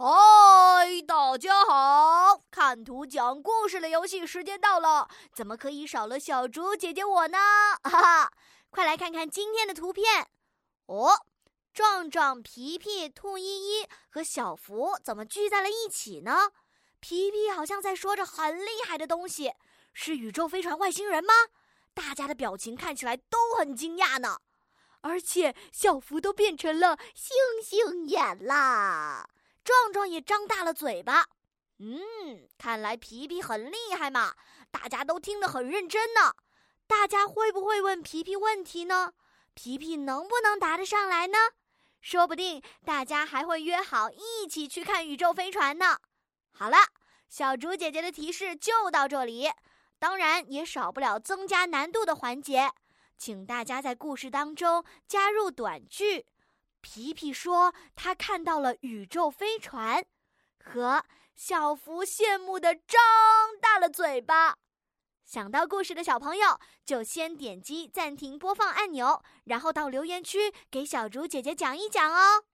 嗨，大家好！看图讲故事的游戏时间到了，怎么可以少了小猪姐姐我呢？哈哈，快来看看今天的图片哦！壮壮、皮皮、兔依依和小福怎么聚在了一起呢？皮皮好像在说着很厉害的东西，是宇宙飞船外星人吗？大家的表情看起来都很惊讶呢，而且小福都变成了星星眼啦。壮壮也张大了嘴巴，嗯，看来皮皮很厉害嘛，大家都听得很认真呢。大家会不会问皮皮问题呢？皮皮能不能答得上来呢？说不定大家还会约好一起去看宇宙飞船呢。好了，小竹姐姐的提示就到这里，当然也少不了增加难度的环节，请大家在故事当中加入短句。皮皮说：“他看到了宇宙飞船，和小福羡慕的张大了嘴巴。想到故事的小朋友，就先点击暂停播放按钮，然后到留言区给小竹姐姐讲一讲哦。”